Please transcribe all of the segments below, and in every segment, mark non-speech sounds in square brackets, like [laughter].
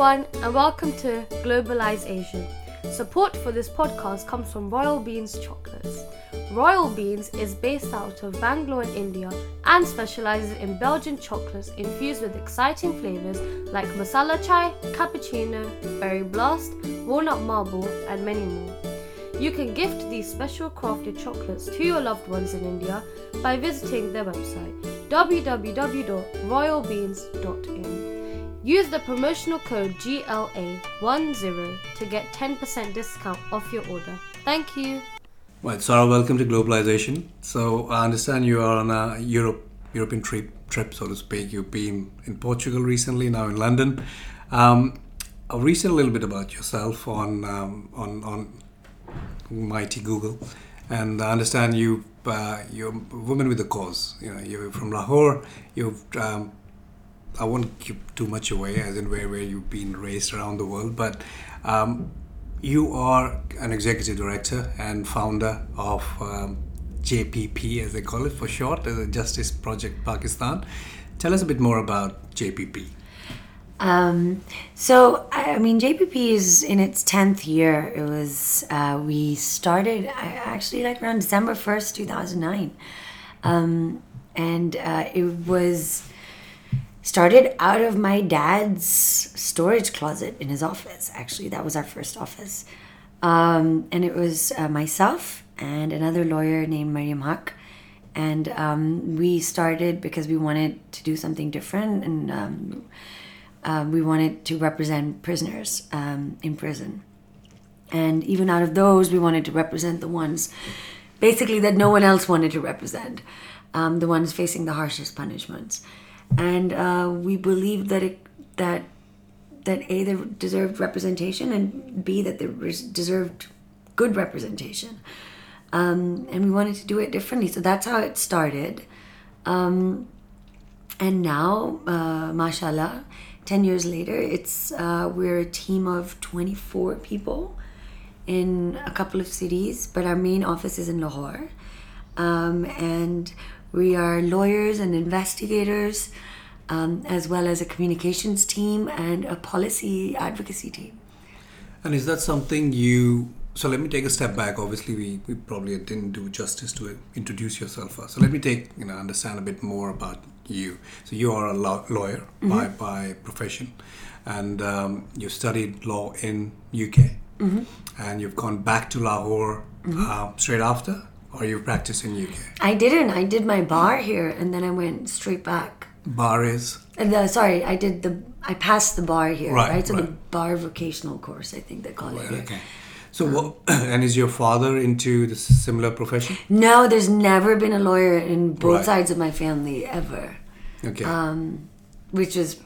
everyone, and welcome to Globalize Asian. Support for this podcast comes from Royal Beans Chocolates. Royal Beans is based out of Bangalore in India and specializes in Belgian chocolates infused with exciting flavors like masala chai, cappuccino, berry blast, walnut marble, and many more. You can gift these special crafted chocolates to your loved ones in India by visiting their website www.royalbeans.in. Use the promotional code GLA10 to get 10% discount off your order. Thank you. Right, Sarah, welcome to Globalization. So I understand you are on a Europe European trip, trip, so to speak. You've been in Portugal recently, now in London. Um, I'll read a little bit about yourself on um, on on mighty Google, and I understand you uh, you're a woman with a cause. You know, you're from Lahore. You've um, I won't keep too much away, as in where, where you've been raised around the world, but um, you are an executive director and founder of um, JPP, as they call it for short, the Justice Project Pakistan. Tell us a bit more about JPP. Um, so, I mean, JPP is in its 10th year. It was, uh, we started actually like around December 1st, 2009. Um, and uh, it was started out of my dad's storage closet in his office. Actually, that was our first office. Um, and it was uh, myself and another lawyer named Mariam Haq. And um, we started because we wanted to do something different and um, uh, we wanted to represent prisoners um, in prison. And even out of those, we wanted to represent the ones basically that no one else wanted to represent, um, the ones facing the harshest punishments and uh, we believed that it that that a they deserved representation and b that they deserved good representation. Um, and we wanted to do it differently. So that's how it started. Um, and now uh, mashallah 10 years later it's uh, we're a team of 24 people in a couple of cities but our main office is in lahore. Um, and we are lawyers and investigators, um, as well as a communications team and a policy advocacy team. And is that something you? So let me take a step back. Obviously, we, we probably didn't do justice to introduce yourself first. So let me take you know understand a bit more about you. So you are a law, lawyer mm-hmm. by by profession, and um, you studied law in UK, mm-hmm. and you've gone back to Lahore mm-hmm. uh, straight after or you practice in UK? I didn't. I did my bar here, and then I went straight back. Bar is? The, uh, sorry, I did the. I passed the bar here, right? right? So right. the bar vocational course, I think they call right, it. Okay. So, um, what, [clears throat] and is your father into the similar profession? No, there's never been a lawyer in both sides of my family ever. Okay. Um, which is,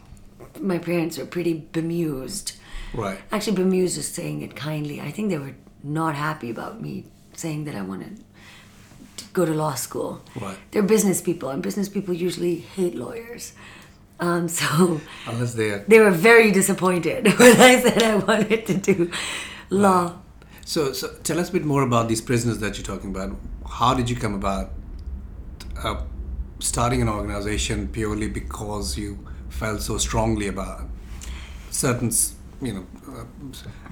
my parents are pretty bemused. Right. Actually, bemused is saying it kindly. I think they were not happy about me saying that I wanted go to law school. Right. They're business people, and business people usually hate lawyers. Um, so [laughs] unless they are, they were very disappointed [laughs] when I said I wanted to do law. Right. So, so tell us a bit more about these prisoners that you're talking about. How did you come about uh, starting an organization purely because you felt so strongly about certain, you know, uh,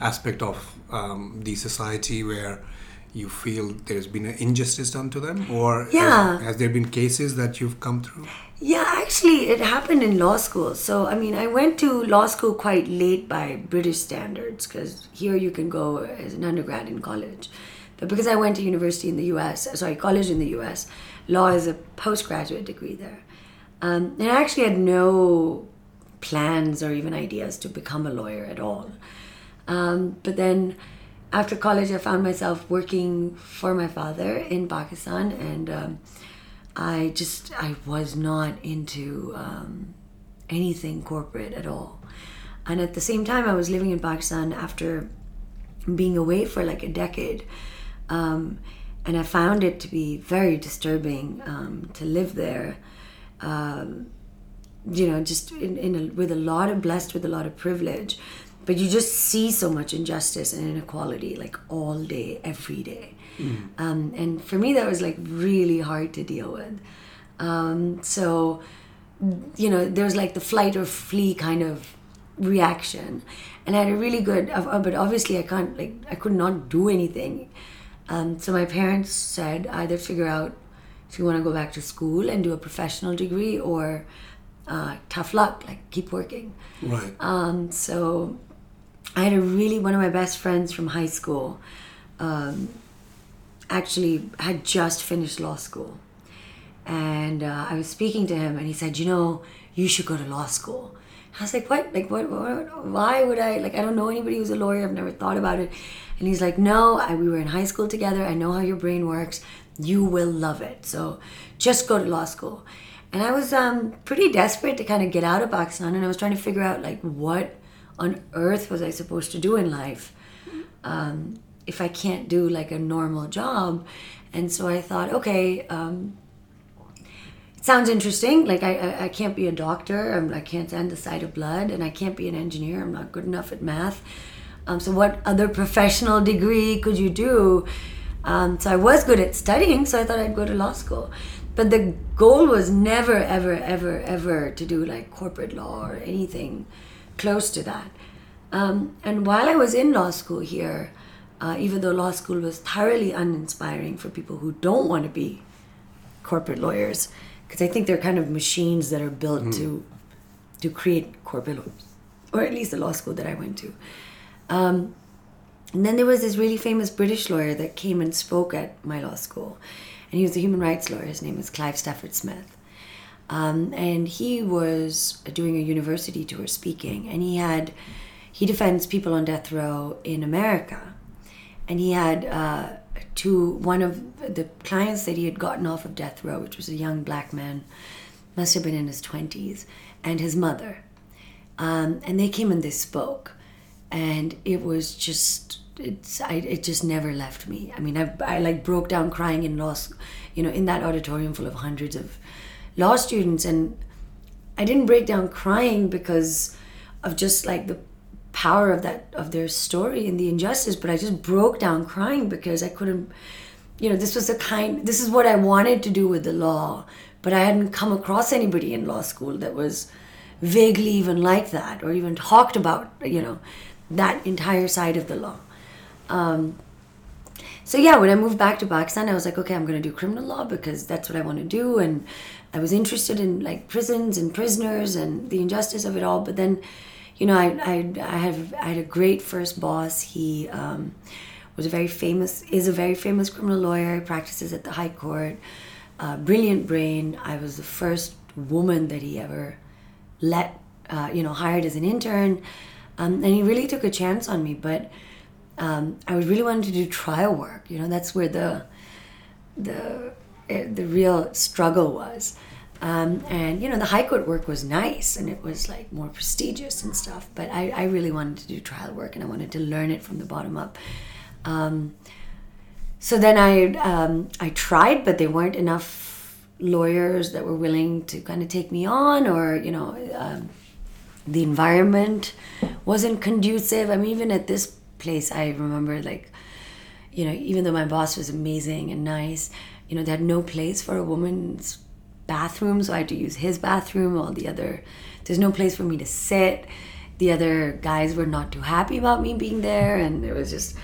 aspect of um, the society where you feel there's been an injustice done to them? Or yeah. has, has, there been cases that you've come through? Yeah actually it happened in law school. So i mean i went to law school quite late by british standards because here you can go as an undergrad in college. But because i went to university in the us sorry college in the us law is a postgraduate degree there. Um, and i actually had no plans or even ideas to become a lawyer at all. Um, but then after college, I found myself working for my father in Pakistan, and um, I just I was not into um, anything corporate at all. And at the same time, I was living in Pakistan after being away for like a decade, um, and I found it to be very disturbing um, to live there. Um, you know, just in, in a, with a lot of blessed with a lot of privilege but you just see so much injustice and inequality like all day every day mm. um, and for me that was like really hard to deal with um, so you know there's like the flight or flee kind of reaction, and I had a really good. Uh, but obviously, I can't like I could not do anything. Um, so my parents said either figure out if you want to go back to school and do a professional degree or uh, tough luck, like keep working. Right. Um, so I had a really one of my best friends from high school. Um, actually had just finished law school, and uh, I was speaking to him, and he said, "You know, you should go to law school." I was like, "What? Like, what? what why would I? Like, I don't know anybody who's a lawyer. I've never thought about it." And he's like, "No, I, we were in high school together. I know how your brain works. You will love it. So, just go to law school." And I was um, pretty desperate to kind of get out of Pakistan, and I was trying to figure out like what on earth was I supposed to do in life um, if I can't do like a normal job. And so I thought, okay, um, it sounds interesting. Like I, I, I can't be a doctor. I'm, I can't stand the sight of blood, and I can't be an engineer. I'm not good enough at math. Um, so what other professional degree could you do? Um, so I was good at studying, so I thought I'd go to law school. But the goal was never, ever, ever, ever to do like corporate law or anything close to that. Um, and while I was in law school here, uh, even though law school was thoroughly uninspiring for people who don't want to be corporate lawyers, because I think they're kind of machines that are built mm. to to create corporate lawyers, or at least the law school that I went to. Um, and then there was this really famous British lawyer that came and spoke at my law school, and he was a human rights lawyer. His name was Clive Stafford Smith. Um, and he was doing a university tour speaking, and he had he defends people on death row in America, and he had uh, two one of the clients that he had gotten off of death row, which was a young black man, must have been in his twenties, and his mother, um, and they came and they spoke, and it was just it's I, it just never left me. I mean, I, I like broke down crying in law, you know, in that auditorium full of hundreds of law students, and I didn't break down crying because of just like the power of that of their story and the injustice, but I just broke down crying because I couldn't. You know, this was the kind. This is what I wanted to do with the law, but I hadn't come across anybody in law school that was vaguely even like that or even talked about. You know, that entire side of the law. Um, so yeah, when I moved back to Pakistan, I was like, okay, I'm going to do criminal law because that's what I want to do, and I was interested in like prisons and prisoners and the injustice of it all. But then, you know, I I, I have I had a great first boss. He um, was a very famous is a very famous criminal lawyer. He practices at the High Court. Uh, brilliant brain. I was the first woman that he ever let uh, you know hired as an intern, um, and he really took a chance on me. But um, I really wanted to do trial work. You know, that's where the the the real struggle was. Um, and you know, the high court work was nice and it was like more prestigious and stuff. But I, I really wanted to do trial work and I wanted to learn it from the bottom up. Um, so then I um, I tried, but there weren't enough lawyers that were willing to kind of take me on, or you know, um, the environment wasn't conducive. I mean, even at this place i remember like you know even though my boss was amazing and nice you know they had no place for a woman's bathroom so i had to use his bathroom all the other there's no place for me to sit. The other guys were not too happy about me being there and it was just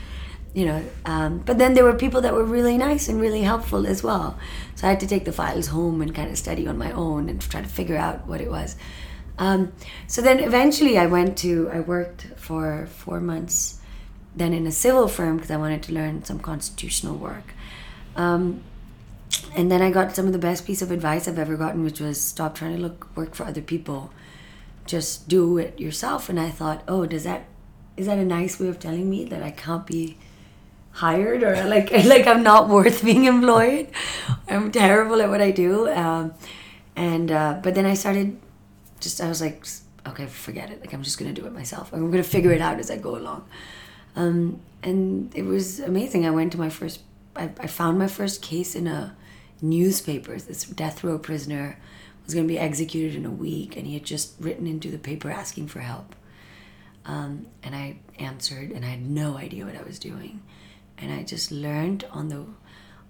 you know um, but then there were people that were really nice and really helpful as well. So i had to take the files home and kind of study on my own and try to figure out what it was. Um, so then eventually i went to i worked for four months then in a civil firm because I wanted to learn some constitutional work. Um, and then I got some of the best piece of advice I've ever gotten, which was stop trying to look work for other people, just do it yourself. And I thought, oh, does that is that a nice way of telling me that I can't be hired or [laughs] like like I'm not worth being employed? I'm terrible at what I do. Um, and uh, but then I started, just I was like, okay, forget it. Like I'm just gonna do it myself. I'm gonna figure it out as I go along. Um, and it was amazing. I went to my first, I, I found my first case in a newspaper. This death row prisoner was going to be executed in a week, and he had just written into the paper asking for help. Um, and I answered, and I had no idea what I was doing, and I just learned on the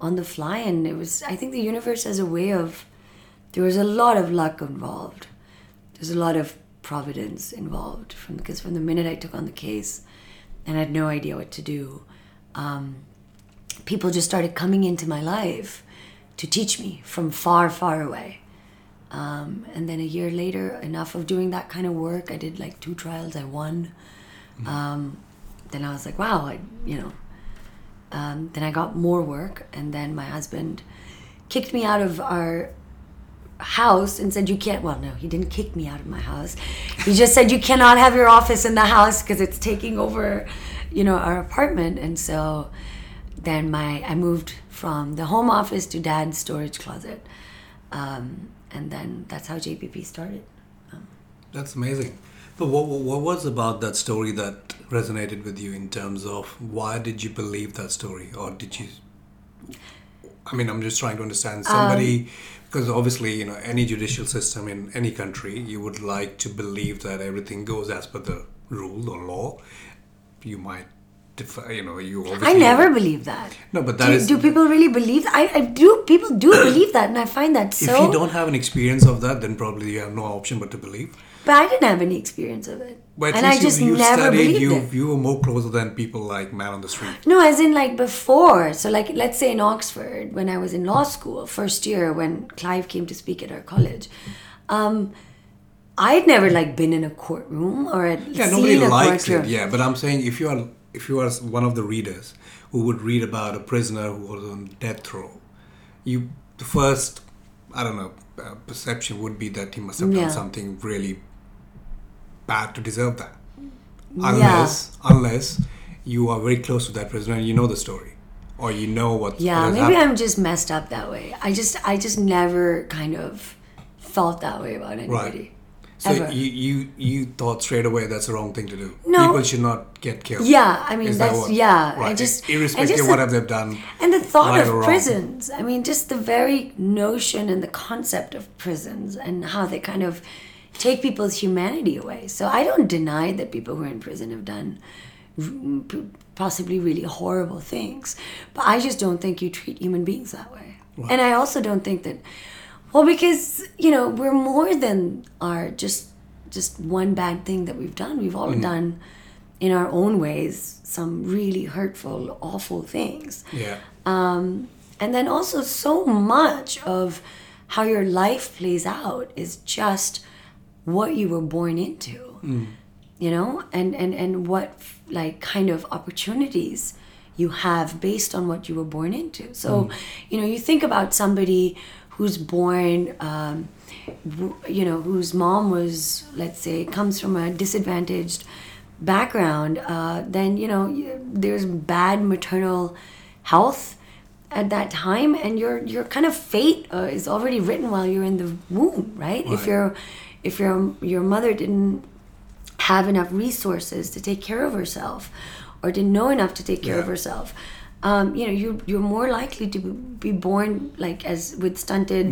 on the fly. And it was, I think, the universe has a way of. There was a lot of luck involved. There's a lot of providence involved from because from the minute I took on the case and I had no idea what to do, um, people just started coming into my life to teach me from far, far away. Um, and then a year later, enough of doing that kind of work, I did like two trials, I won. Um, then I was like, wow, I, you know. Um, then I got more work, and then my husband kicked me out of our house and said you can't well no he didn't kick me out of my house he just said you cannot have your office in the house because it's taking over you know our apartment and so then my i moved from the home office to dad's storage closet um, and then that's how jpp started That's amazing. But what, what what was about that story that resonated with you in terms of why did you believe that story, or did you? I mean, I'm just trying to understand somebody because obviously, you know, any judicial system in any country, you would like to believe that everything goes as per the rule or law. You might, defer, you know, you i never believe that No, but that do, is- do people really believe I, I do people do [clears throat] believe that and i find that If you don't have an experience of that, then probably you have no option but to believe. but i didn't have any experience of it But and i you- just you, never studied, believed you, it you were more closer than people like man on the street. No, as in like before. So like let's say in Oxford when I was in law school, first year when Clive came to speak at our college, um, I'd never like been in a courtroom or had Yeah, seen nobody a likes courtroom. it. Yeah, but I'm saying if you are if you are one of the readers who would read about a prisoner who was on death row, you the first I don't know uh, perception would be that he must have Yeah. done something really bad to deserve that. Unless unless you are very close to that prisoner and you know the story, or you know what. what Yeah, has maybe happened. I'm just messed up that way. I just I just never kind of felt that way about anybody. Right. So Ever. you, you you thought straight away that's the wrong thing to do. No. People should not get killed. Yeah, I mean Is that that's what- yeah. I right. just I irrespective just of what have they've done. And the thought of prisons, I mean, just the very notion and the concept of prisons and how they kind of take people's humanity away. So I don't deny that people who are in prison have done possibly really horrible things, but I just don't think you treat human beings that way. And I also don't think that, well, because you know we're more than our just just one bad thing that we've done. We've all mm-hmm. done in our own ways some really hurtful, awful things. Yeah. Um, And then also, so much of how your life plays out is just what you were born into, mm. you know, and, and, and what like kind of opportunities you have based on what you were born into. So, mm. you know, you think about somebody who's born, um, you know, whose mom was, let's say, comes from a disadvantaged background, uh, then, you know, there's bad maternal health at that time and your your kind of fate uh, is already written while you're in the womb right, if your if your your mother didn't have enough resources to take care of herself or didn't know enough to take care of herself um, you know you you're more likely to be born like as with stunted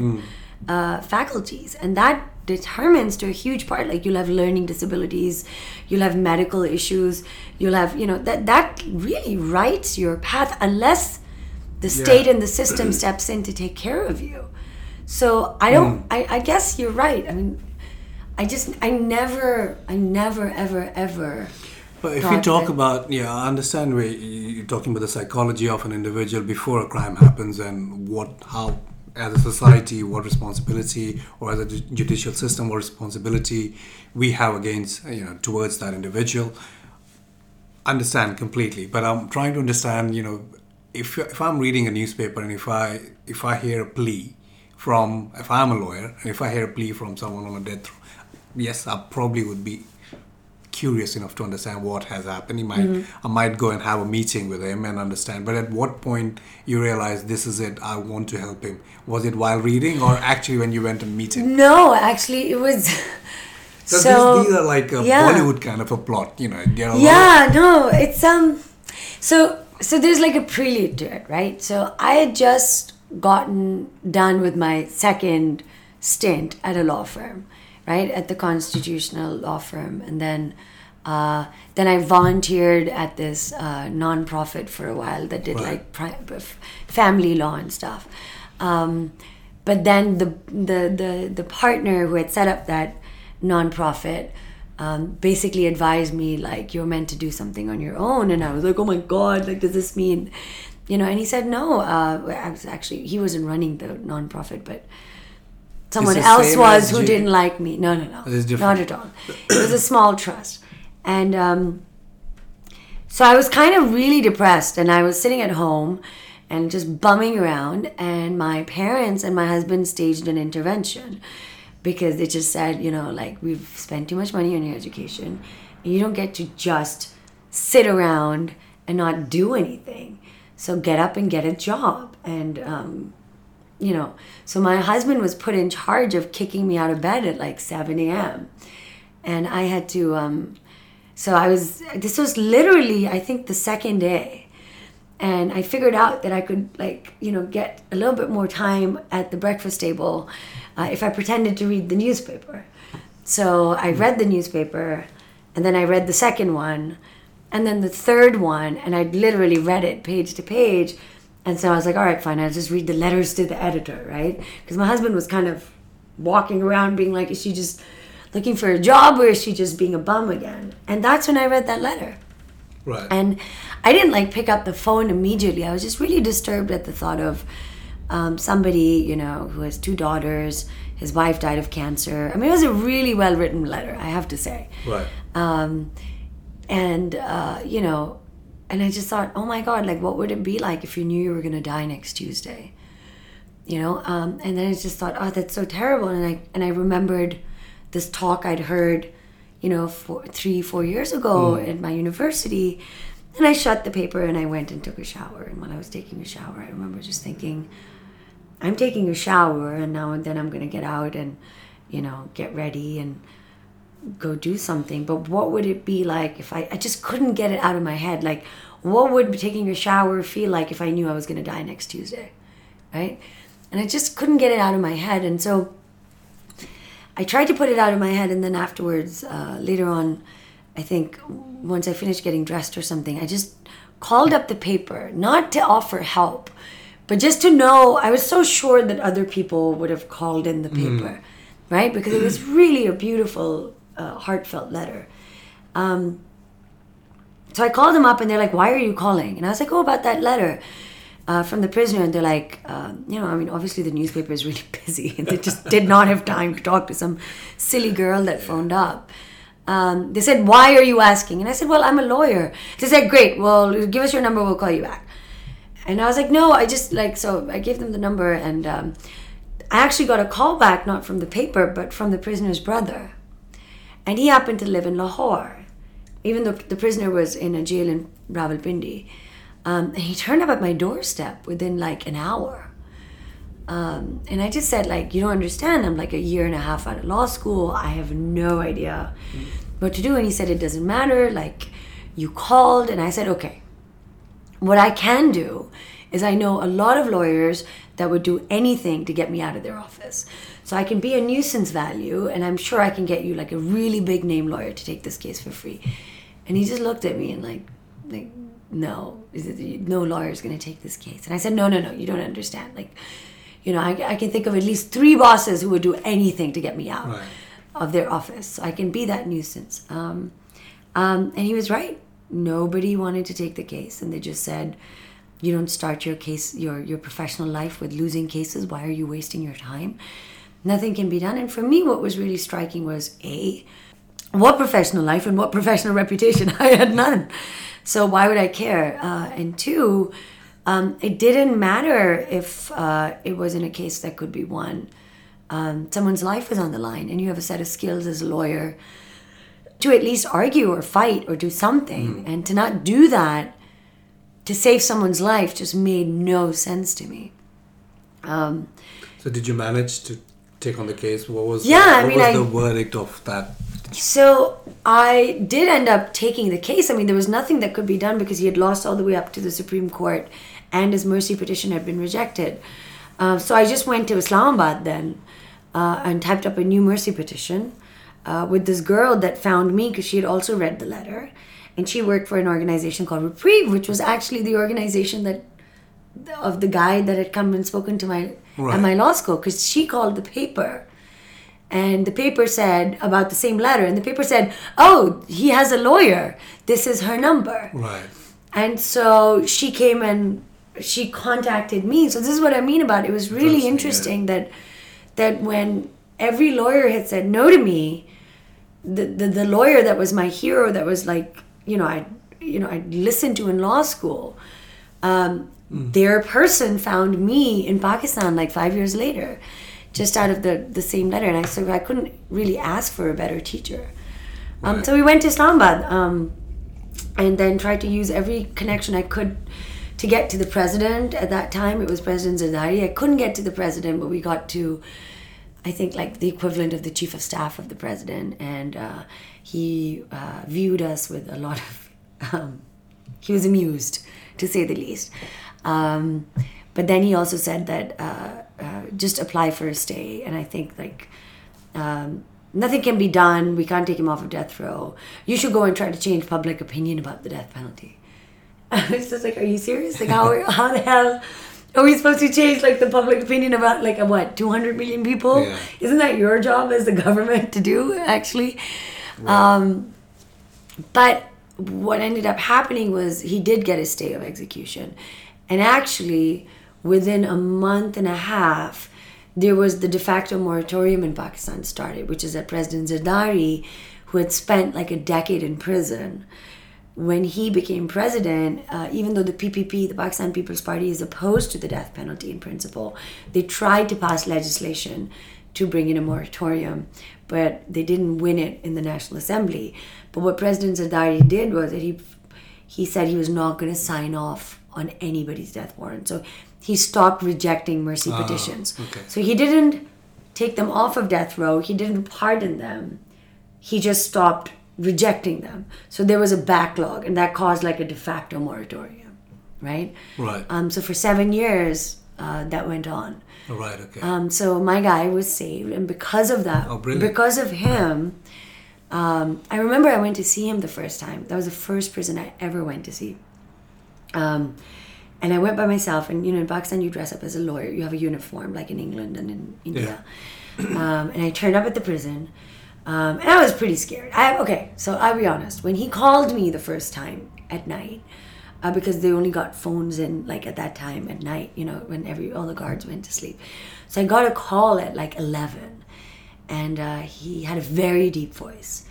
uh, faculties. And that determines to a huge part like you'll have learning disabilities you'll have medical issues you'll have you know that that really writes your path unless the state and the system [clears throat] steps in to take care of you. So i don't I, I guess you're right. I mean i just i never i never ever ever But if you talk about, yeah, I understand where you- you're talking about the psychology of an individual before a crime happens and what, how, as a society, what responsibility, or as a judicial system, what responsibility we have against, you know, towards that individual. Understand completely, but I'm trying to understand, you know, if if I'm reading a newspaper and if I if I hear a plea from if I'm a lawyer and if I hear a plea from someone on a death row, yes, I probably would be curious enough to understand what has happened. He might, I might go and have a meeting with him and understand. But at what point you realize this is it? I want to help him. Was it while reading, or actually when you went and meet him? no actually it was. [laughs] so these, these are like a yeah. Bollywood kind of a plot, you know. There are a lot yeah no it's um so so there's like a prelude to it right so i had just gotten done with my second stint at a law firm right at the constitutional law firm and then uh, then I volunteered at this uh, nonprofit for a while that did Right. like pri- family law and stuff. Um, but then the, the the the partner who had set up that nonprofit um, basically advised me like you're meant to do something on your own and i was like oh my god like does this mean you know and he said no uh, i was actually he wasn't running the nonprofit but someone else was who didn't like me no no no not at all it was a small trust and um, so I was kind of really depressed, and I was sitting at home and just bumming around. And my parents and my husband staged an intervention because they just said, you know, like, we've spent too much money on your education. And you don't get to just sit around and not do anything. So get up and get a job. And, um, you know, so my husband was put in charge of kicking me out of bed at like 7 a.m. And I had to, um, so I was, this was literally, I think, the second day. And I figured out that I could, like, you know, get a little bit more time at the breakfast table uh, if I pretended to read the newspaper. So I read the newspaper, and then I read the second one, and then the third one, and I literally read it page to page. And so I was like, all right, fine, I'll just read the letters to the editor, right? Because my husband was kind of walking around being like, is she just looking for a job or is she just being a bum again? And that's when I read that letter. Right. And I didn't like pick up the phone immediately. I was just really disturbed at the thought of um, somebody, you know, who has two daughters. His wife died of cancer. I mean, it was a really well written letter, I have to say. right. Um, and, uh, you know, and I just thought, oh my God, like, what would it be like if you knew you were going to die next Tuesday? You know, um, and then I just thought, oh, that's so terrible. And I and I remembered this talk I'd heard, you know, four, three, four years ago at my university. And I shut the paper and I went and took a shower. And when I was taking a shower, I remember just thinking, I'm taking a shower and now and then I'm going to get out and, you know, get ready and go do something. But what would it be like if I, I just couldn't get it out of my head? Like, what would taking a shower feel like if I knew I was going to die next Tuesday? Right? And I just couldn't get it out of my head. And so I tried to put it out of my head. And then afterwards, uh, later on, I think once I finished getting dressed or something, I just called up the paper, not to offer help, but just to know I was so sure that other people would have called in the paper, right? Because it was really a beautiful, uh, heartfelt letter. Um, so I called them up and they're like, Why are you calling? And I was like, Oh, about that letter. Uh, from the prisoner, and they're like, um, you know, I mean, obviously the newspaper is really [laughs] busy, and they just did not have time to talk to some silly girl that phoned up. Um, they said, "Why are you asking?" And I said, "Well, I'm a lawyer." They said, "Great. Well, give us your number. We'll call you back." And I was like, "No, I just like." So I gave them the number, and um, I actually got a call back, not from the paper, but from the prisoner's brother, and he happened to live in Lahore, even though the prisoner was in a jail in Rawalpindi. Um, and he turned up at my doorstep within like an hour. Um, and I just said, like, you don't understand. I'm like a year and a half out of law school. I have no idea what to do. And he said, it doesn't matter. Like, you called. And I said, okay. What I can do is I know a lot of lawyers that would do anything to get me out of their office. So I can be a nuisance value, and I'm sure I can get you like a really big name lawyer to take this case for free. And he just looked at me and like, like, no, is it- no lawyer is going to take this case. And I said, no, no, no, you don't understand. Like, you know, I, I can think of at least three bosses who would do anything to get me out Right. of their office. So I can be that nuisance. Um, um, and he was right. Nobody wanted to take the case, and they just said, "You don't start your case, your your professional life with losing cases. Why are you wasting your time? Nothing can be done." And for me, what was really striking was a what professional life and what professional reputation [laughs] I had none. So why would I care? Uh, and two, um, it didn't matter if uh, it was in a case that could be won. Um, someone's life was on the line, and you have a set of skills as a lawyer to at least argue or fight or do something. And to not do that to save someone's life just made no sense to me. Um, So did you manage to take on the case? What was Yeah, I what mean, was I- the verdict of that? So I did end up taking the case. I mean, there was nothing that could be done because he had lost all the way up to the Supreme Court, and his mercy petition had been rejected. Uh, so I just went to Islamabad then uh, and typed up a new mercy petition uh, with this girl that found me because she had also read the letter, and she worked for an organization called Reprieve, which was actually the organization that of the guy that had come and spoken to my Right. at my law school because she called the paper and the paper said about the same letter, and the paper said, "Oh, he has a lawyer. This is her number." Right. And so she came and she contacted me. So this is what I mean about it. It was really Interesting, interesting that that when every lawyer had said no to me, the, the the lawyer that was my hero, that was like you know I you know I listened to in law school, um, their person found me in Pakistan like five years later, just out of the the same letter, and I so I couldn't really ask for a better teacher. Um, Right. so we went to Islamabad. Um, and then tried to use every connection I could to get to the president. At that time, it was President Zardari. I couldn't get to the president, but we got to, I think, like the equivalent of the chief of staff of the president, and uh, he uh, viewed us with a lot of. Um, he was amused, to say the least. Um, but then he also said that uh, uh, just apply for a stay, and I think like um, nothing can be done. We can't take him off of death row. You should go and try to change public opinion about the death penalty. [laughs] I was just like, are you serious? Like, how, [laughs] how the hell are we supposed to change like the public opinion about like a, what 200 million people? Yeah. Isn't that your job as the government to do actually? Um, but what ended up happening was he did get a stay of execution. And actually, within a month and a half, there was the de facto moratorium in Pakistan started, which is that President Zardari, who had spent like a decade in prison, when he became president, uh, even though the PPP, the Pakistan People's Party, is opposed to the death penalty in principle, they tried to pass legislation to bring in a moratorium, but they didn't win it in the National Assembly. But what President Zardari did was that he he said he was not going to sign off on anybody's death warrant. So he stopped rejecting mercy petitions. okay. So he didn't take them off of death row. He didn't pardon them he just stopped rejecting them. So there was a backlog, and that caused like a de facto moratorium, right? Right. Um, so for seven years, uh, that went on. Right. Okay. Um, so my guy was saved, and because of that, Oh, because of him, um, I remember I went to see him the first time. That was the first prison I ever went to see. Um, and I went by myself, and you know, in Pakistan, you dress up as a lawyer. You have a uniform, like in England and in India. um, and I turned up at the prison, um, and I was pretty scared. I okay, so I'll be honest. When he called me the first time at night, uh, because they only got phones in like at that time at night, you know, when every all the guards went to sleep. So I got a call at like eleven, and uh, he had a very deep voice.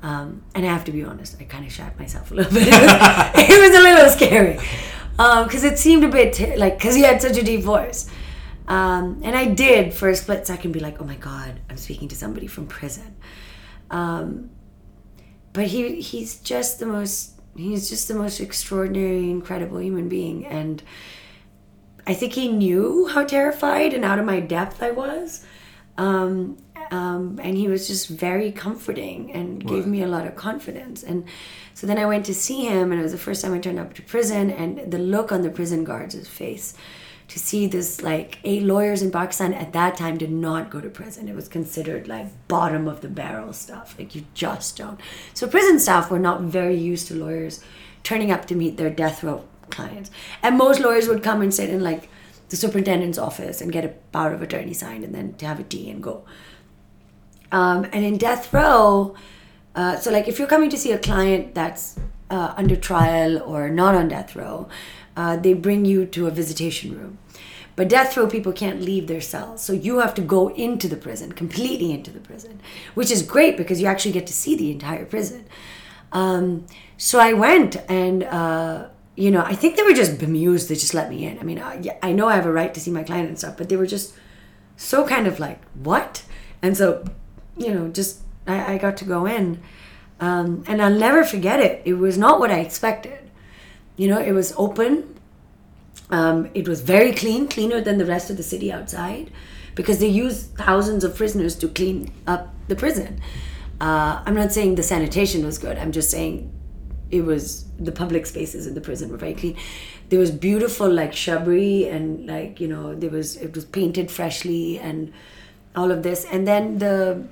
Um, and I have to be honest, I kind of shot myself a little [laughs] bit. It was, it was a little scary because it seemed a bit like because he had such a deep voice. Um, and I did for a split second be like, "Oh my God, I'm speaking to somebody from prison." Um, but he he's just the most he's just the most extraordinary, incredible human being, and I think he knew how terrified and out of my depth I was. Um, um, and he was just very comforting and gave me a lot of confidence. And so then I went to see him, and it was the first time I turned up to prison, and the look on the prison guards' face to see this like eight lawyers in Pakistan at that time did not go to prison. It was considered like bottom of the barrel stuff. Like you just don't. So prison staff were not very used to lawyers turning up to meet their death row clients. And most lawyers would come and sit in like the superintendent's office and get a power of attorney signed and then to have a tea and go. Um, and in death row, uh, so like if you're coming to see a client that's uh, under trial or not on death row, uh, they bring you to a visitation room. But death row people can't leave their cells, so you have to go into the prison, completely into the prison, which is great because you actually get to see the entire prison. Um, so I went and. Uh, you know, I think they were just bemused. They just let me in. I mean, I, I know I have a right to see my client and stuff, but they were just so kind of like, what? And so, you know, just I, I got to go in. Um, and I'll never forget it. It was not what I expected. You know, it was open. Um, it was very clean, cleaner than the rest of the city outside, because they use thousands of prisoners to clean up the prison. Uh, I'm not saying the sanitation was good. I'm just saying it was the public spaces in the prison were very clean. There was beautiful like shrubbery and like you know there was it was painted freshly and all of this. And then the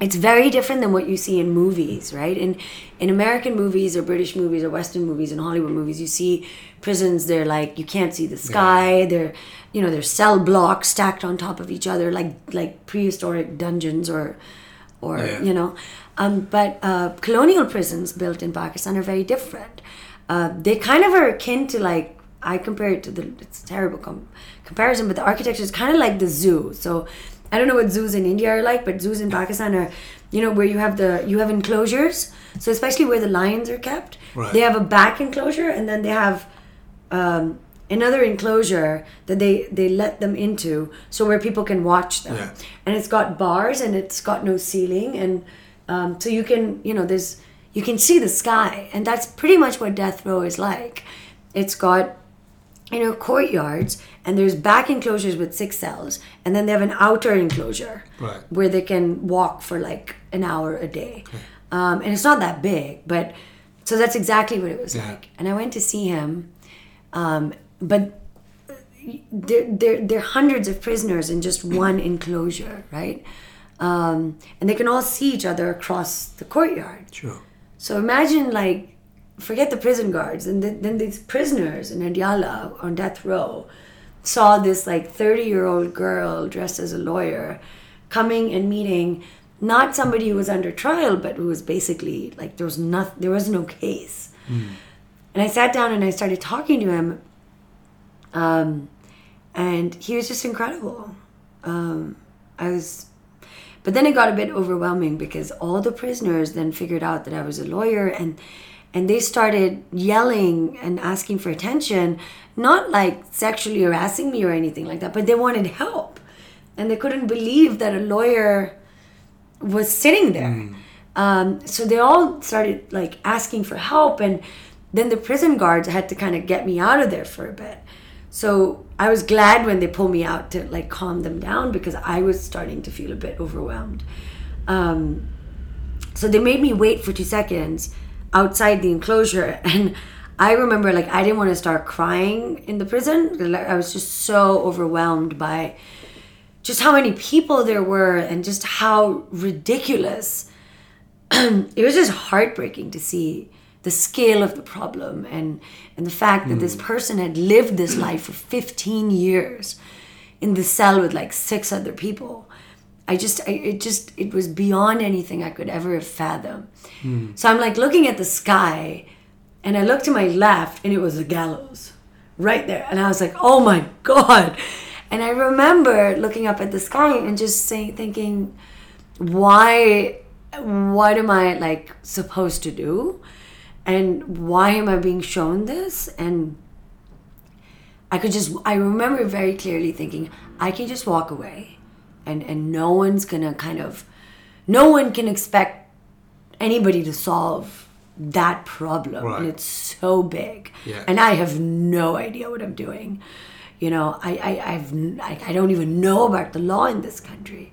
it's very different than what you see in movies, right? In in American movies or British movies or Western movies and Hollywood movies, you see prisons. They're like you can't see the sky. They're you know they're cell blocks stacked on top of each other, like like prehistoric dungeons or or Yeah. you know. Um, but uh, colonial prisons built in Pakistan are very different. Uh, they kind of are akin to like I compare it to the it's a terrible com- comparison, but the architecture is kind of like the zoo. So I don't know what zoos in India are like, but zoos in Pakistan are, you know, where you have the you have enclosures. So especially where the lions are kept, Right. they have a back enclosure, and then they have um, another enclosure that they they let them into, so where people can watch them. Yeah. And it's got bars, and it's got no ceiling, and um, so you can you know there's you can see the sky, and that's pretty much what death row is like. It's got you know courtyards and there's back enclosures with six cells and then they have an outer enclosure Right. where they can walk for like an hour a day um, and it's not that big but so that's exactly what it was Yeah. like and i went to see him um, but there, there, there are hundreds of prisoners in just [clears throat] one enclosure right um, and they can all see each other across the courtyard Sure. so imagine like, forget the prison guards, and then, then these prisoners in Adiala on death row saw this like 30 year old girl dressed as a lawyer coming and meeting not somebody who was under trial, but who was basically like there was not there was no case. And I sat down and I started talking to him, um, and he was just incredible. Um, I was but then it got a bit overwhelming because all the prisoners then figured out that I was a lawyer and and they started yelling and asking for attention, not like sexually harassing me or anything like that, but they wanted help. And they couldn't believe that a lawyer was sitting there. Um, so they all started like asking for help and then the prison guards had to kind of get me out of there for a bit. So I was glad when they pulled me out to like calm them down because I was starting to feel a bit overwhelmed. Um, so they made me wait for two seconds outside the enclosure and I remember like I didn't want to start crying in the prison. Like, I was just so overwhelmed by just how many people there were and just how ridiculous [clears throat] it was just heartbreaking to see the scale of the problem and and the fact that this hmm. person had lived this life for 15 years in the cell with like six other people i just I, it just it was beyond anything i could ever have fathomed hmm. so i'm like looking at the sky and i looked to my left and it was the gallows right there. And i was like oh my god. And i remember looking up at the sky and just saying thinking why what am i like supposed to do? And why am i being shown this? And i could just i remember very clearly thinking i can just walk away and and no one's gonna kind of no one can expect anybody to solve that problem Right. and it's so big Yeah. and i have no idea what i'm doing you know i i i've I, I don't even know about the law in this country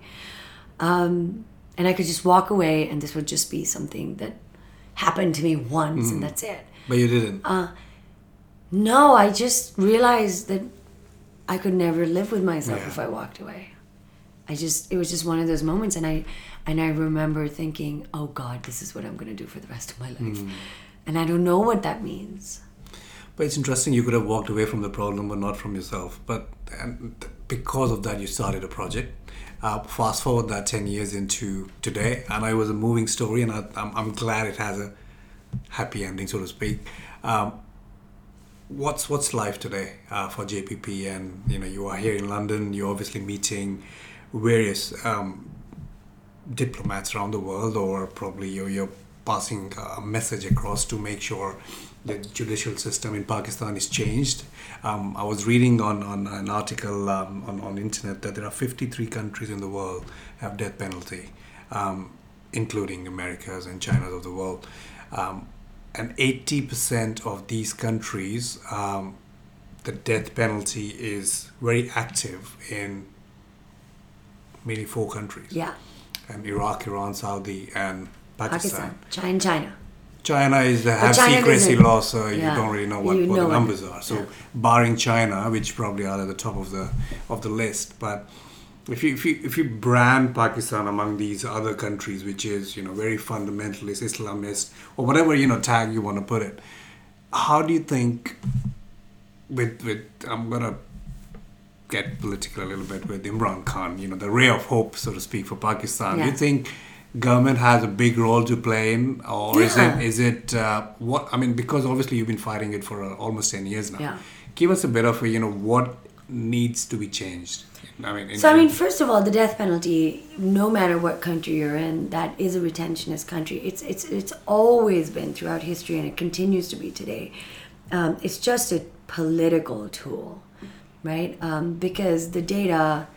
um, and I could just walk away, and this would just be something that happened to me once, and that's it. But you didn't. uh, No, I just realized that I could never live with myself Yeah. if I walked away. I just it was just one of those moments, and I and I remember thinking, oh God, this is what I'm going to do for the rest of my life, and I don't know what that means. But it's interesting. You could have walked away from the problem, but not from yourself. But and because of that, you started a project. Uh, fast forward that ten years into today, and it was a moving story, and I, I'm, I'm glad it has a happy ending, so to speak. Um, what's what's life today uh, for JPP? And you know, you are here in London. You're obviously meeting various um, diplomats around the world, or probably you're, you're passing a message across to make sure the judicial system in Pakistan is changed. Um, I was reading on, on an article um, on, on internet that there are 53 countries in the world have death penalty, um, including Americas and China's of the world. Um, and 80% of these countries, um, the death penalty is very active in mainly four countries Yeah, and Iraq, Iran, Saudi, and Pakistan. Pakistan, China, China. China is uh, have China secrecy law, so you don't really know what, you what know the what- numbers are. So, yeah. barring China, which probably are at the top of the of the list, but if you, if you if you brand Pakistan among these other countries, which is you know very fundamentalist, Islamist, or whatever you know tag you want to put it, how do you think? With with I'm gonna get political a little bit with Imran Khan, you know, the ray of hope, so to speak, for Pakistan. Do you think government has a big role to play in, or is it is it uh, what? I mean, because obviously you've been fighting it for uh, almost ten years now. Yeah. Give us a bit of a, you know what needs to be changed. I mean, in- So I mean, first of all, the death penalty, no matter what country you're in, that is a retentionist country. It's it's it's always been throughout history, and it continues to be today. Um, it's just a political tool, right? Um, because the data,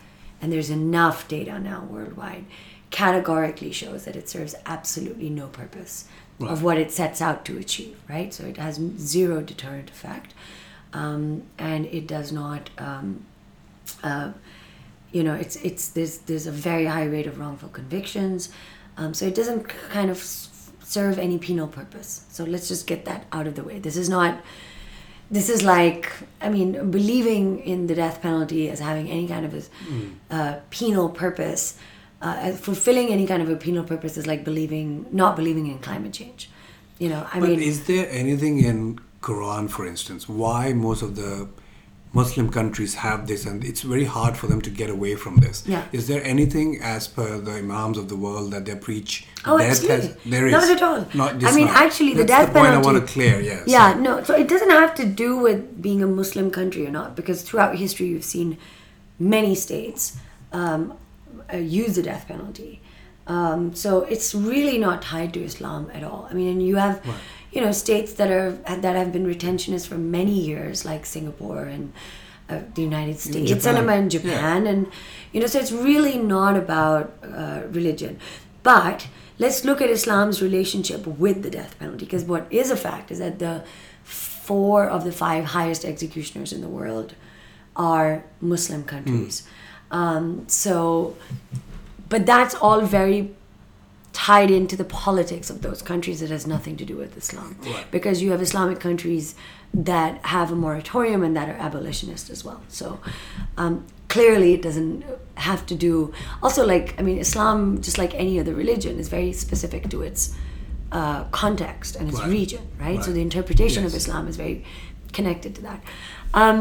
and there's enough data now worldwide, categorically shows that it serves absolutely no purpose of what it sets out to achieve, right? So it has zero deterrent effect, um, and it does not. Um, uh, you know it's it's there's there's a very high rate of wrongful convictions um, so it doesn't kind of serve any penal purpose so let's just get that out of the way this is not this is like i mean believing in the death penalty as having any kind of a uh, penal purpose uh, fulfilling any kind of a penal purpose is like believing not believing in climate change. You know i But mean is there anything in Quran, for instance, why most of the Muslim countries have this, and it's very hard for them to get away from this? Yeah. Is there anything, as per the imams of the world, that they preach? Oh, death absolutely. there is Not at all. Not, I mean, not. actually, the death the point penalty. I want to clear. Yes. Yeah, no. So it doesn't have to do with being a Muslim country or not, because throughout history you've seen many states um, uh, use the death penalty. Um, so it's really not tied to Islam at all. I mean, and you have, you know, states that are that have been retentionists for many years, like Singapore and uh, the United States Japan. and in Japan, and you know, so it's really not about uh, religion, but let's look at Islam's relationship with the death penalty because what is a fact is that the four of the five highest executioners in the world are Muslim countries. Um, so, but that's all very tied into the politics of those countries. It has nothing to do with Islam Right. because you have Islamic countries that have a moratorium and that are abolitionist as well. So um, clearly, it doesn't have to do. Also, like I mean, Islam, just like any other religion, is very specific to its uh, context and its Right. region, right? So the interpretation of Islam is very connected to that. Um,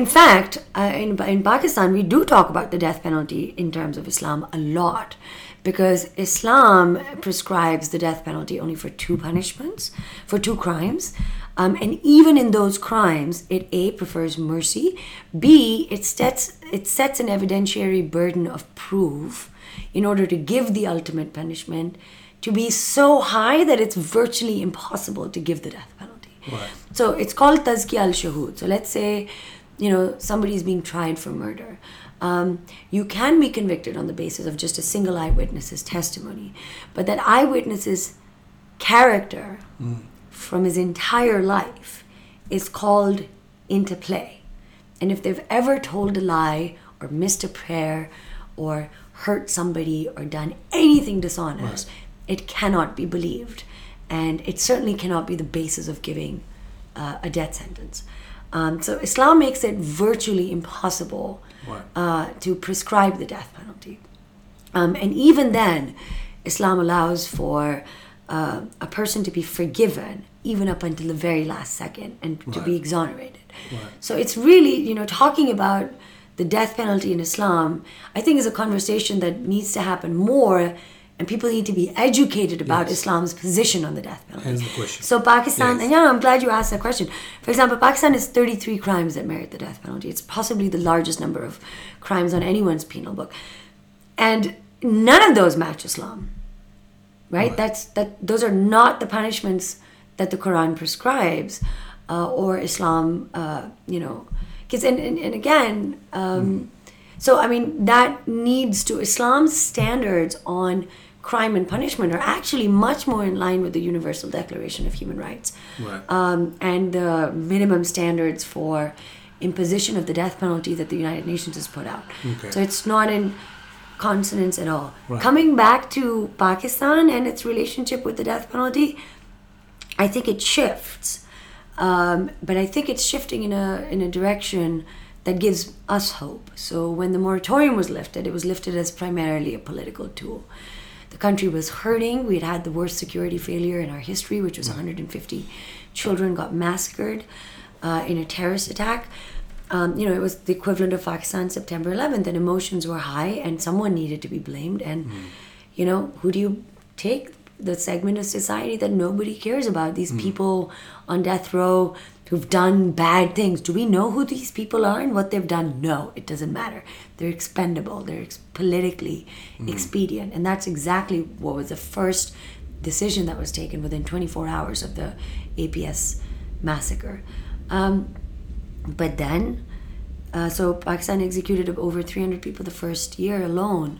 in fact, uh, in, in Pakistan, we do talk about the death penalty in terms of Islam a lot because Islam prescribes the death penalty only for two punishments, for two crimes. Um, and even in those crimes, it A, prefers mercy, B, it sets, it sets an evidentiary burden of proof in order to give the ultimate punishment to be so high that it's virtually impossible to give the death penalty. Right. So it's called tazki al shahud. So let's say, you know, somebody is being tried for murder. Um, you can be convicted on the basis of just a single eyewitness's testimony, but that eyewitness's character from his entire life is called into play. And if they've ever told a lie or missed a prayer or hurt somebody or done anything dishonest, it cannot be believed. And it certainly cannot be the basis of giving uh, a death sentence. Um, so Islam makes it virtually impossible Right. uh, to prescribe the death penalty. Um, and even then, Islam allows for uh, a person to be forgiven even up until the very last second and to be exonerated. Right. So it's really, you know, talking about the death penalty in Islam, I think is a conversation that needs to happen more and people need to be educated about Yes. Islam's position on the death penalty. The question. So Pakistan, Yes. and yeah, I'm glad you asked that question. For example, Pakistan has 33 crimes that merit the death penalty. It's possibly the largest number of crimes on anyone's penal book, and none of those match Islam. Right? Right. That's that. Those are not the punishments that the Quran prescribes, uh, or Islam. Uh, you know, because and, and and again. Um, so I mean that needs to Islam's standards on crime and punishment are actually much more in line with the Universal Declaration of Human Rights Right. um, and the minimum standards for imposition of the death penalty that the United Nations has put out. Okay. So it's not in consonance at all. Right. Coming back to Pakistan and its relationship with the death penalty, I think it shifts, um, but I think it's shifting in a in a direction that gives us hope. So when the moratorium was lifted, it was lifted as primarily a political tool. The country was hurting. We had had the worst security failure in our history, which was 150 children got massacred uh, in a terrorist attack. Um, you know, it was the equivalent of Pakistan September 11th, and emotions were high, and someone needed to be blamed. And, Hmm. you know, who do you take? The segment of society that nobody cares about. These people on death row who've done bad things. Do we know who these people are and what they've done? No, it doesn't matter. They're expendable, they're ex- politically expedient. And that's exactly what was the first decision that was taken within 24 hours of the APS massacre. Um, but then, uh, so Pakistan executed over 300 people the first year alone.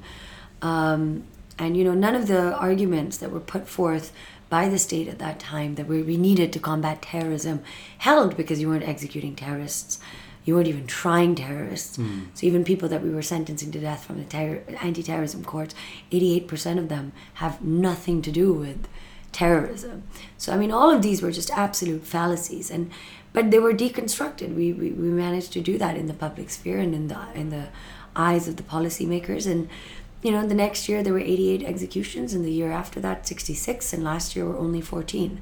Um, and, you know, none of the arguments that were put forth by the state at that time that we, we needed to combat terrorism held because you weren't executing terrorists. You weren't even trying terrorists. Hmm. So even people that we were sentencing to death from the terror, anti-terrorism courts, 88% of them have nothing to do with terrorism. So I mean, all of these were just absolute fallacies, and but they were deconstructed. We, we, we managed to do that in the public sphere and in the in the eyes of the policymakers. And you know, the next year there were 88 executions, and the year after that 66, and last year were only 14.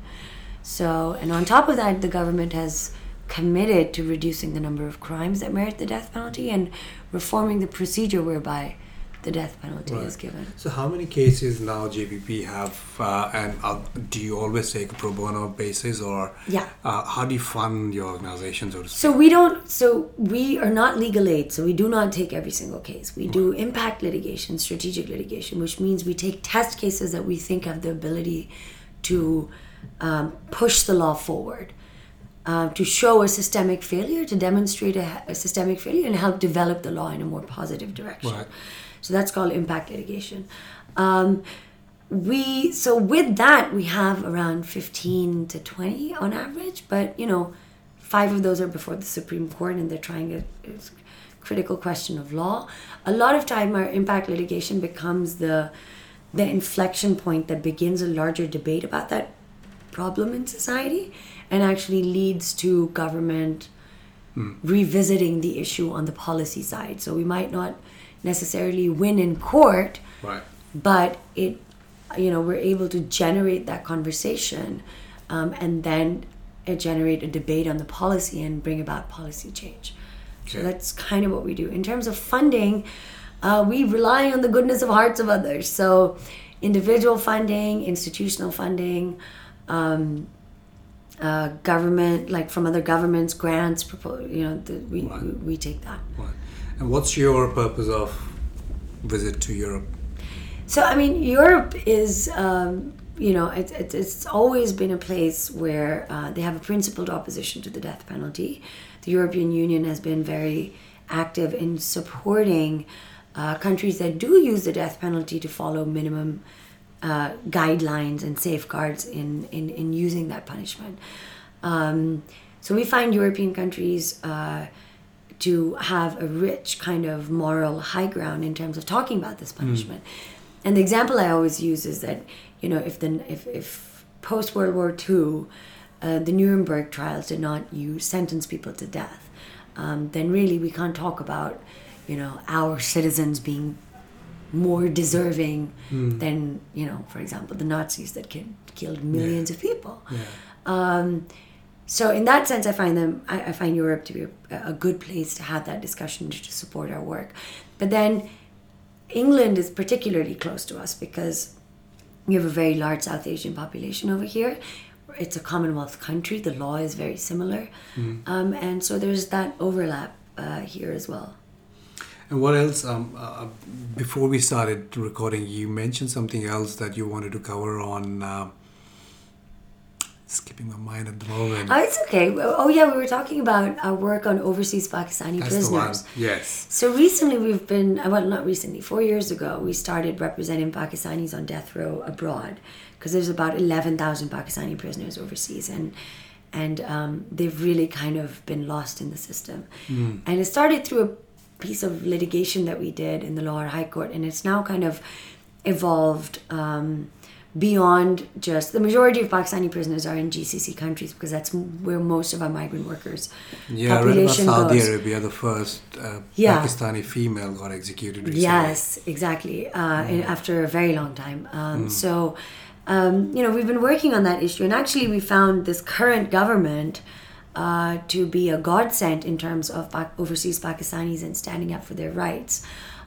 So and on top of that, the government has committed to reducing the number of crimes that merit the death penalty and reforming the procedure whereby the death penalty is given. So, how many cases now JPP have, uh, and uh, do you always take a pro bono basis, or Yeah. uh, how do you fund your organization, so? So we don't. So we are not legal aid. So we do not take every single case. We do impact litigation, strategic litigation, which means we take test cases that we think have the ability to um, push the law forward, uh, to show a systemic failure, to demonstrate a, a systemic failure, and help develop the law in a more positive direction. Right. So that's called impact litigation. Um, we so with that we have around 15 to 20 on average but you know five of those are before the supreme court and they're trying a, a critical question of law. A lot of time our impact litigation becomes the the inflection point that begins a larger debate about that problem in society and actually leads to government revisiting the issue on the policy side. So we might not necessarily win in court Right. but it you know we're able to generate that conversation um, and then uh, generate a debate on the policy and bring about policy change so that's kind of what we do in terms of funding uh, we rely on the goodness of hearts of others so individual funding institutional funding um, uh, government like from other governments grants you know the, we, Right. we, we take that Right. And what's your purpose of visit to Europe? So I mean, Europe is, um, you know, it, it, it's always been a place where uh, they have a principled opposition to the death penalty. The European Union has been very active in supporting uh, countries that do use the death penalty to follow minimum uh, guidelines and safeguards in, in, in using that punishment. Um, so we find European countries. To have a rich kind of moral high ground in terms of talking about this punishment. And the example I always use is that you know if the if, if post World War II, uh, the Nuremberg trials did not use sentence people to death, um, then really we can't talk about you know our citizens being more deserving than you know for example the Nazis that killed, killed millions of people. Um, so in that sense, I find them. I, I find Europe to be a, a good place to have that discussion to, to support our work. But then, England is particularly close to us because we have a very large South Asian population over here. It's a Commonwealth country. The law is very similar, um, and so there's that overlap uh, here as well. And what else? Um, uh, before we started recording, you mentioned something else that you wanted to cover on. Uh, skipping my mind at the moment. Oh, it's okay. Oh yeah, we were talking about our work on overseas Pakistani That's prisoners. Yes. So recently we've been, uh, well, not recently, four years ago, we started representing Pakistanis on death row abroad because there's about 11,000 Pakistani prisoners overseas and and um, they've really kind of been lost in the system. And it started through a piece of litigation that we did in the Lahore High Court and it's now kind of evolved um, beyond just the majority of Pakistani prisoners are in GCC countries because that's where most of our migrant workers Yeah, I read about population Saudi goes. Arabia, the first uh, Yeah. Pakistani female got executed recently. Yes, exactly. Uh, and after a very long time. Um, So, um, you know, we've been working on that issue, and actually, we found this current government uh, to be a godsend in terms of pa- overseas Pakistanis and standing up for their rights.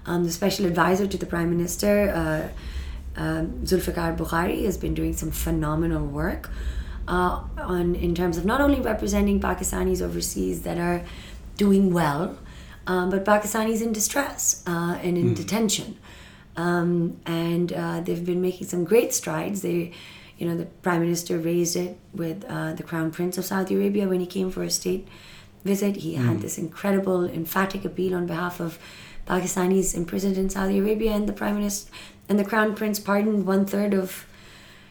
Um, the special advisor to the prime minister, uh, um, Zulfikar Bukhari, has been doing some phenomenal work. Uh, on in terms of not only representing Pakistanis overseas that are doing well, um, but Pakistanis in distress uh, and in detention. Um, and uh, they've been making some great strides. They, you know, the prime minister raised it with uh, the crown prince of Saudi Arabia when he came for a state visit. He had this incredible, emphatic appeal on behalf of Pakistanis imprisoned in Saudi Arabia, and the prime minister and the crown prince pardoned one third of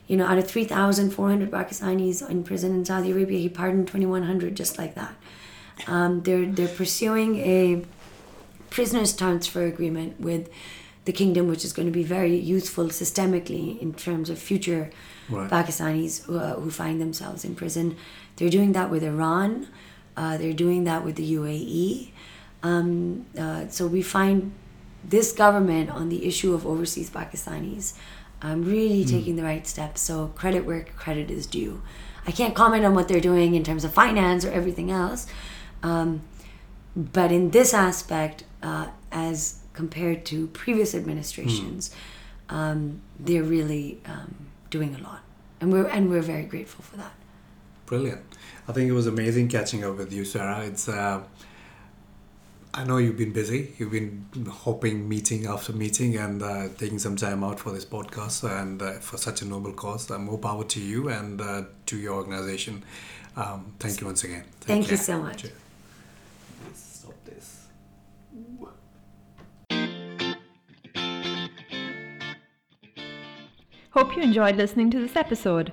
you know, out of 3,400 Pakistanis in prison in Saudi Arabia, he pardoned 2,100 just like that. Um, they're, they're pursuing a prisoners transfer agreement with the kingdom, which is going to be very useful systemically in terms of future Right. Pakistanis who, uh, who find themselves in prison. They're doing that with Iran. Uh, they're doing that with the UAE. Um, uh, so we find this government on the issue of overseas Pakistanis um, really taking the right steps. So credit where credit is due. I can't comment on what they're doing in terms of finance or everything else, um, but in this aspect, uh, as compared to previous administrations, um, they're really um, doing a lot, and we're and we're very grateful for that. Brilliant. I think it was amazing catching up with you, Sarah. It's uh, I know you've been busy. You've been hopping meeting after meeting and uh, taking some time out for this podcast and uh, for such a noble cause. Uh, more power to you and uh, to your organization. Um, thank you once again. Take Thank you so much. Stop this. Hope you enjoyed listening to this episode.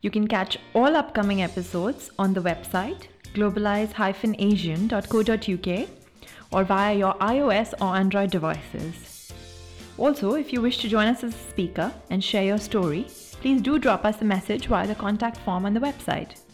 You can catch all upcoming episodes on the website globalize-asian.co.uk or via your iOS or Android devices. Also, if you wish to join us as a speaker and share your story, please do drop us a message via the contact form on the website.